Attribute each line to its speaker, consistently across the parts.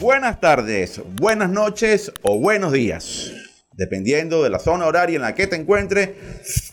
Speaker 1: Buenas tardes, buenas noches o buenos días. Dependiendo de la zona horaria en la que te encuentres,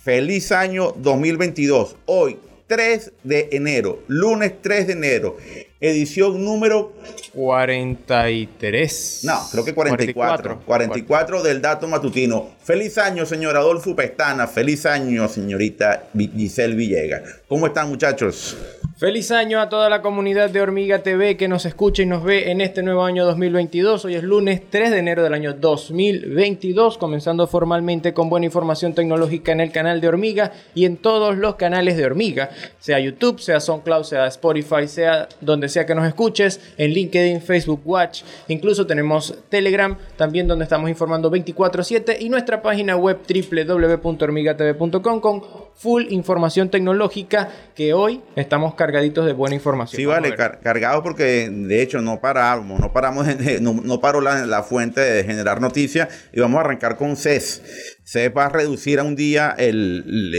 Speaker 1: feliz año 2022. Hoy, 3 de enero, lunes 3 de enero, edición número
Speaker 2: 43.
Speaker 1: No, creo que 44. 44, del dato matutino. Feliz año, señor Adolfo Pestana. Feliz año, señorita Giselle Villegas. ¿Cómo están, muchachos?
Speaker 2: Feliz año a toda la comunidad de Hormiga TV que nos escucha y nos ve en este nuevo año 2022. Hoy es lunes 3 de enero del año 2022, comenzando formalmente con buena información tecnológica en el canal de Hormiga y en todos los canales de Hormiga, sea YouTube, sea SoundCloud, sea Spotify, sea donde sea que nos escuches, en LinkedIn, Facebook Watch, incluso tenemos Telegram, también donde estamos informando 24/7 y nuestra página web www.hormigatv.com con full información tecnológica que hoy estamos cargaditos de buena información.
Speaker 1: Sí, vale, cargados porque de hecho no paramos, no paramos, no, no paró la, fuente de generar noticias y vamos a arrancar con CES. CES va a reducir a un día el,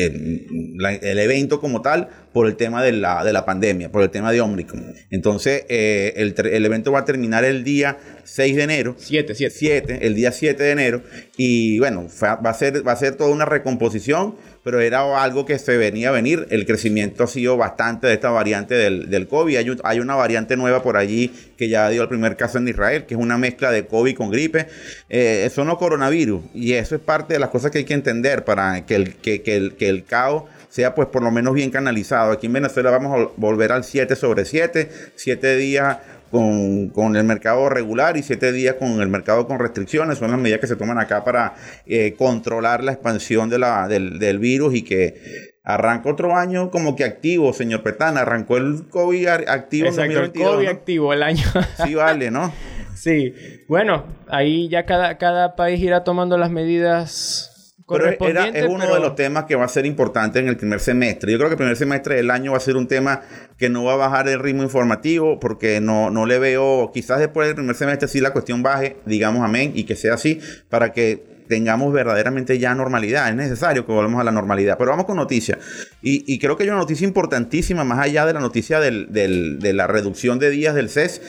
Speaker 1: el, evento como tal por el tema de la, de la, pandemia, por el tema de Omicron. Entonces, eh, el, el, evento va a terminar el día 6 de enero.
Speaker 2: 7, 7.
Speaker 1: 7, el día 7 de enero. Y bueno, va a ser, va a ser toda una recomposición pero era algo que se venía a venir. El crecimiento ha sido bastante de esta variante del, del COVID. Hay, una variante nueva por allí que ya dio el primer caso en Israel, que es una mezcla de COVID con gripe. Eh, eso no coronavirus. Y eso es parte de las cosas que hay que entender para que el, que, que el, que el caos sea pues por lo menos bien canalizado. Aquí en Venezuela vamos a volver al 7 sobre 7, 7 días con, el mercado regular y siete días con el mercado con restricciones. Son las medidas que se toman acá para eh, controlar la expansión de la, del, virus y que arranca otro año como que activo, señor Petana. Arrancó el COVID activo
Speaker 2: en el COVID activo el año.
Speaker 1: Sí, vale, ¿no?
Speaker 2: sí. Bueno, ahí ya cada, cada país irá tomando las medidas
Speaker 1: pero era, es uno de los temas que va a ser importante en el primer semestre. Yo creo que el primer semestre del año va a ser un tema que no va a bajar el ritmo informativo porque no, no le veo, quizás después del primer semestre sí la cuestión baje, digamos amén, y que sea así, para que tengamos verdaderamente ya normalidad. Es necesario que volvamos a la normalidad. Pero vamos con noticias. Y, creo que hay una noticia importantísima, más allá de la noticia de la reducción de días del CES.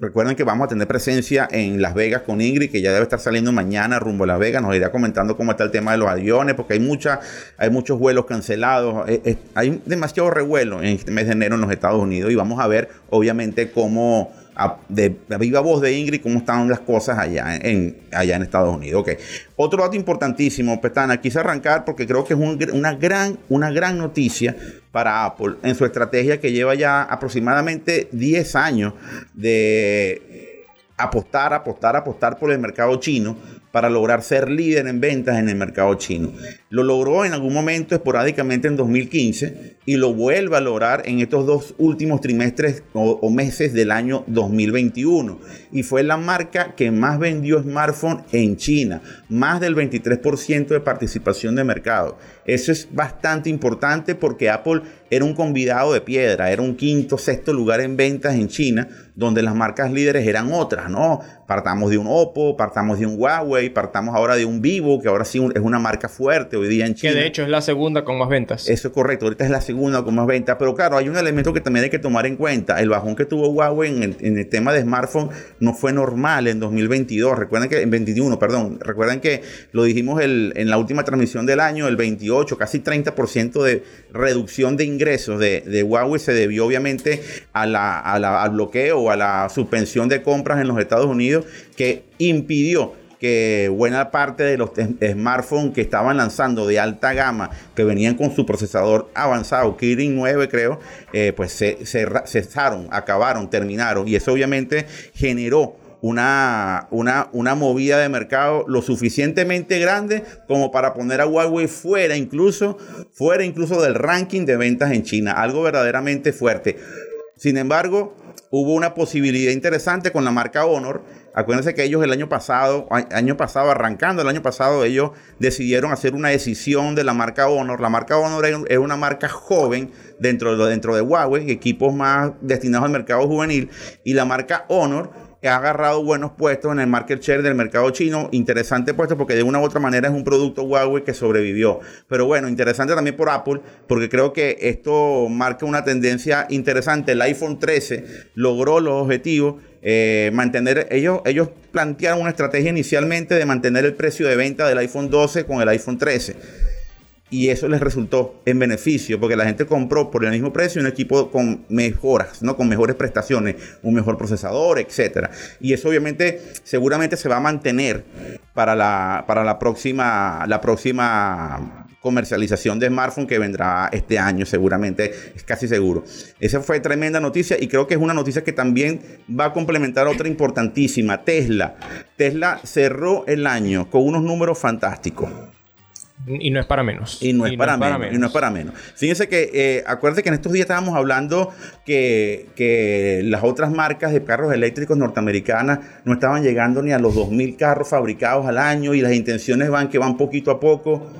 Speaker 1: Recuerden que vamos a tener presencia en Las Vegas con Ingrid, que ya debe estar saliendo mañana rumbo a Las Vegas. Nos irá comentando cómo está el tema de los aviones, porque hay, mucha, hay muchos vuelos cancelados. Eh, eh, hay demasiado revuelo en este mes de enero en los Estados Unidos. Y vamos a ver, obviamente, cómo de, viva voz de Ingrid cómo están las cosas allá en, allá en Estados Unidos. Okay. Otro dato importantísimo, Petana, quise arrancar porque creo que es una, gran, una gran noticia para Apple en su estrategia que lleva ya aproximadamente 10 años de apostar, apostar, apostar por el mercado chino para lograr ser líder en ventas en el mercado chino. Lo logró en algún momento esporádicamente en 2015 y lo vuelve a lograr en estos dos últimos trimestres o, meses del año 2021. Y fue la marca que más vendió smartphone en China, más del 23% de participación de mercado. Eso es bastante importante porque Apple era un convidado de piedra, era un quinto, sexto lugar en ventas en China, donde las marcas líderes eran otras, ¿no? Partamos de un Oppo, partamos de un Huawei, partamos ahora de un Vivo, que ahora sí es una marca fuerte hoy día en China.
Speaker 2: Que de hecho es la segunda con más ventas.
Speaker 1: Eso es correcto, ahorita es la segunda con más ventas, pero claro, hay un elemento que también hay que tomar en cuenta. El bajón que tuvo Huawei en el, tema de smartphone no fue normal en 2022, recuerden que en 21, perdón, recuerden que lo dijimos en la última transmisión del año, el 28, casi 30% de reducción de ingresos de, Huawei se debió obviamente a la, al bloqueo o a la suspensión de compras en los Estados Unidos que impidió que buena parte de los smartphones que estaban lanzando de alta gama, que venían con su procesador avanzado, Kirin 9 creo, eh, pues se, cesaron, acabaron, terminaron. Y eso obviamente generó una, una, una, movida de mercado lo suficientemente grande como para poner a Huawei fuera incluso, fuera incluso del ranking de ventas en China. Algo verdaderamente fuerte. Sin embargo, hubo una posibilidad interesante con la marca Honor. Acuérdense que ellos el año pasado, año pasado, arrancando el año pasado, ellos decidieron hacer una decisión de la marca Honor. La marca Honor es una marca joven dentro de, dentro de Huawei, equipos más destinados al mercado juvenil. Y la marca Honor ha agarrado buenos puestos en el market share del mercado chino. Interesante puesto porque de una u otra manera es un producto Huawei que sobrevivió. Pero bueno, interesante también por Apple porque creo que esto marca una tendencia interesante. El iPhone 13 logró los objetivos eh, mantener, ellos, ellos plantearon una estrategia inicialmente de mantener el precio de venta del iPhone 12 con el iPhone 13 y eso les resultó en beneficio porque la gente compró por el mismo precio un equipo con mejoras, ¿no? Con mejores prestaciones, un mejor procesador, etcétera. Y eso obviamente seguramente se va a mantener para la, para la próxima la próxima comercialización de smartphone que vendrá este año seguramente, es casi seguro. Esa fue tremenda noticia y creo que es una noticia que también va a complementar otra importantísima, Tesla. Tesla cerró el año con unos números fantásticos.
Speaker 2: Y no es para menos.
Speaker 1: Y no es, para, menos, Y no es para menos. Fíjense que, eh, acuérdense que en estos días estábamos hablando que, que, las otras marcas de carros eléctricos norteamericanas no estaban llegando ni a los 2.000 carros fabricados al año y las intenciones van que van poquito a poco.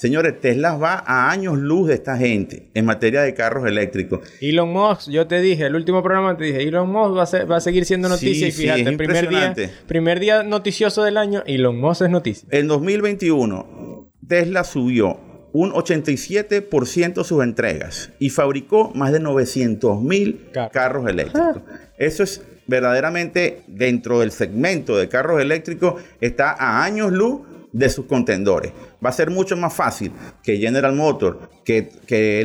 Speaker 1: Señores, Tesla va a años luz de esta gente en materia de carros eléctricos.
Speaker 2: Elon Musk, yo te dije, el último programa te dije, Elon Musk va a, va a seguir siendo noticia y fíjate, el primer día, primer día noticioso del año, Elon Musk es noticia.
Speaker 1: En 2021 Tesla subió un 87% sus entregas y fabricó más de 900 mil carros eléctricos. Eso es verdaderamente dentro del segmento de carros eléctricos, está a años luz de sus contendores. Va a ser mucho más fácil que General Motors, que,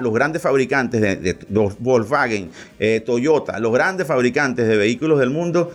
Speaker 1: los grandes fabricantes de, Volkswagen, eh, Toyota, los grandes fabricantes de vehículos del mundo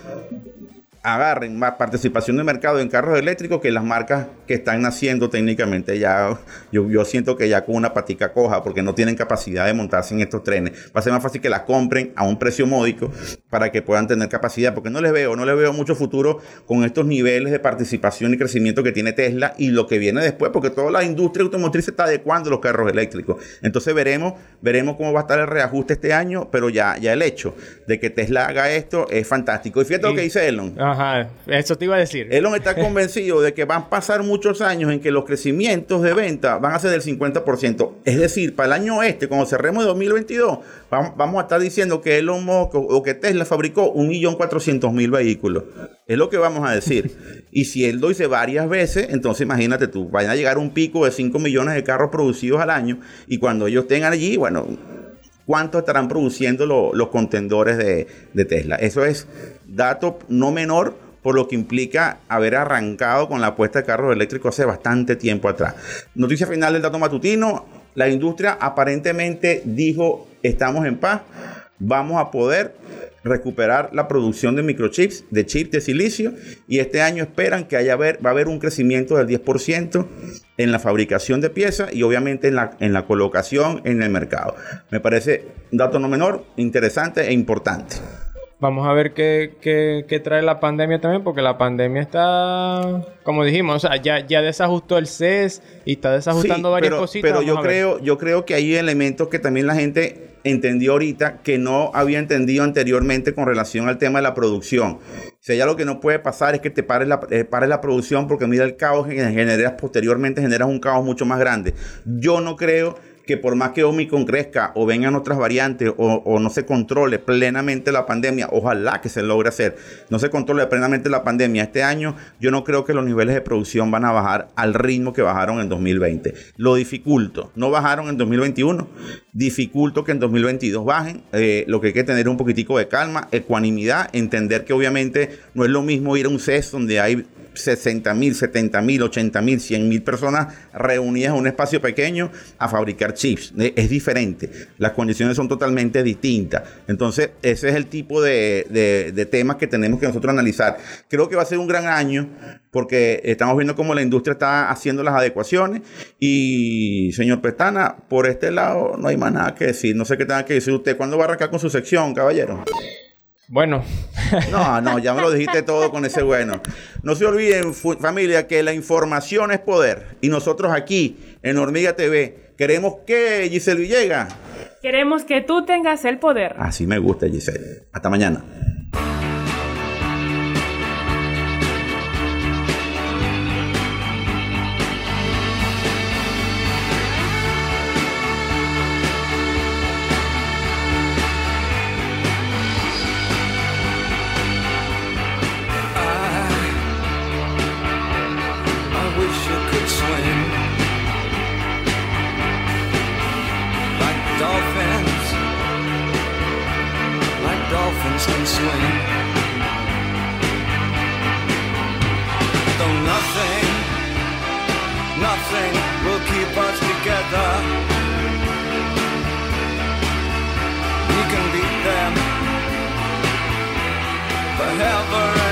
Speaker 1: agarren más participación de mercado en carros eléctricos que las marcas que están naciendo técnicamente ya. Yo, yo siento que ya con una patica coja porque no tienen capacidad de montarse en estos trenes va a ser más fácil que las compren a un precio módico para que puedan tener capacidad porque no les veo no les veo mucho futuro con estos niveles de participación y crecimiento que tiene Tesla y lo que viene después porque toda la industria automotriz está adecuando los carros eléctricos. Entonces veremos veremos cómo va a estar el reajuste este año pero ya ya el hecho de que Tesla haga esto es fantástico. Y fíjate lo que dice Elon
Speaker 2: Ajá, eso te iba a decir.
Speaker 1: Elon está convencido de que van a pasar muchos años en que los crecimientos de venta van a ser del 50%. Es decir, para el año este, cuando cerremos de 2022, vamos a estar diciendo que Elon Musk o que Tesla fabricó 1.400.000 vehículos. Es lo que vamos a decir. y si él lo dice varias veces, entonces imagínate tú, vayan a llegar a un pico de 5 millones de carros producidos al año y cuando ellos tengan allí, bueno, cuánto estarán produciendo los contendores de, Tesla. Eso es dato no menor por lo que implica haber arrancado con la apuesta de carros eléctricos hace bastante tiempo atrás. Noticia final del dato matutino. La industria aparentemente dijo, estamos en paz, vamos a poder recuperar la producción de microchips, de chips de silicio, y este año esperan que haya va a haber un crecimiento del 10% en la fabricación de piezas y obviamente en la, en la colocación en el mercado. Me parece un dato no menor, interesante e importante.
Speaker 2: Vamos a ver qué, trae la pandemia también, porque la pandemia está, como dijimos, o sea, ya, ya desajustó el CES y está desajustando varias cositas.
Speaker 1: Pero yo creo, yo creo que hay elementos que también la gente entendió ahorita que no había entendido anteriormente con relación al tema de la producción. Si hay algo que no puede pasar es que te pares la, eh, la producción porque mira el caos que generas posteriormente, generas un caos mucho más grande. Yo no creo que por más que Omicron crezca o vengan otras variantes o, no se controle plenamente la pandemia, ojalá que se logre hacer, no se controle plenamente la pandemia este año, yo no creo que los niveles de producción van a bajar al ritmo que bajaron en 2020. Lo dificulto, no bajaron en 2021, dificulto que en 2022 bajen, eh, lo que hay que tener un poquitico de calma, ecuanimidad, entender que obviamente no es lo mismo ir a un CES donde hay 60 mil, 70 mil, 80 mil, 100 mil personas reunidas en un espacio pequeño a fabricar chips. Eh, es diferente. Las condiciones son totalmente distintas. Entonces, ese es el tipo de, de temas que tenemos que nosotros analizar. Creo que va a ser un gran año porque estamos viendo cómo la industria está haciendo las adecuaciones. Y, señor Pestana, por este lado no hay más nada que decir. No sé qué tenga que decir usted. ¿Cuándo va a arrancar con su sección, caballero?
Speaker 2: Bueno.
Speaker 1: No, no, ya me lo dijiste todo con ese bueno. No se olviden, familia, que la información es poder. Y nosotros aquí, en Hormiga TV, queremos que Giselle Villegas.
Speaker 3: Queremos que tú tengas el poder.
Speaker 1: Así me gusta, Giselle. Hasta mañana.
Speaker 4: Ever.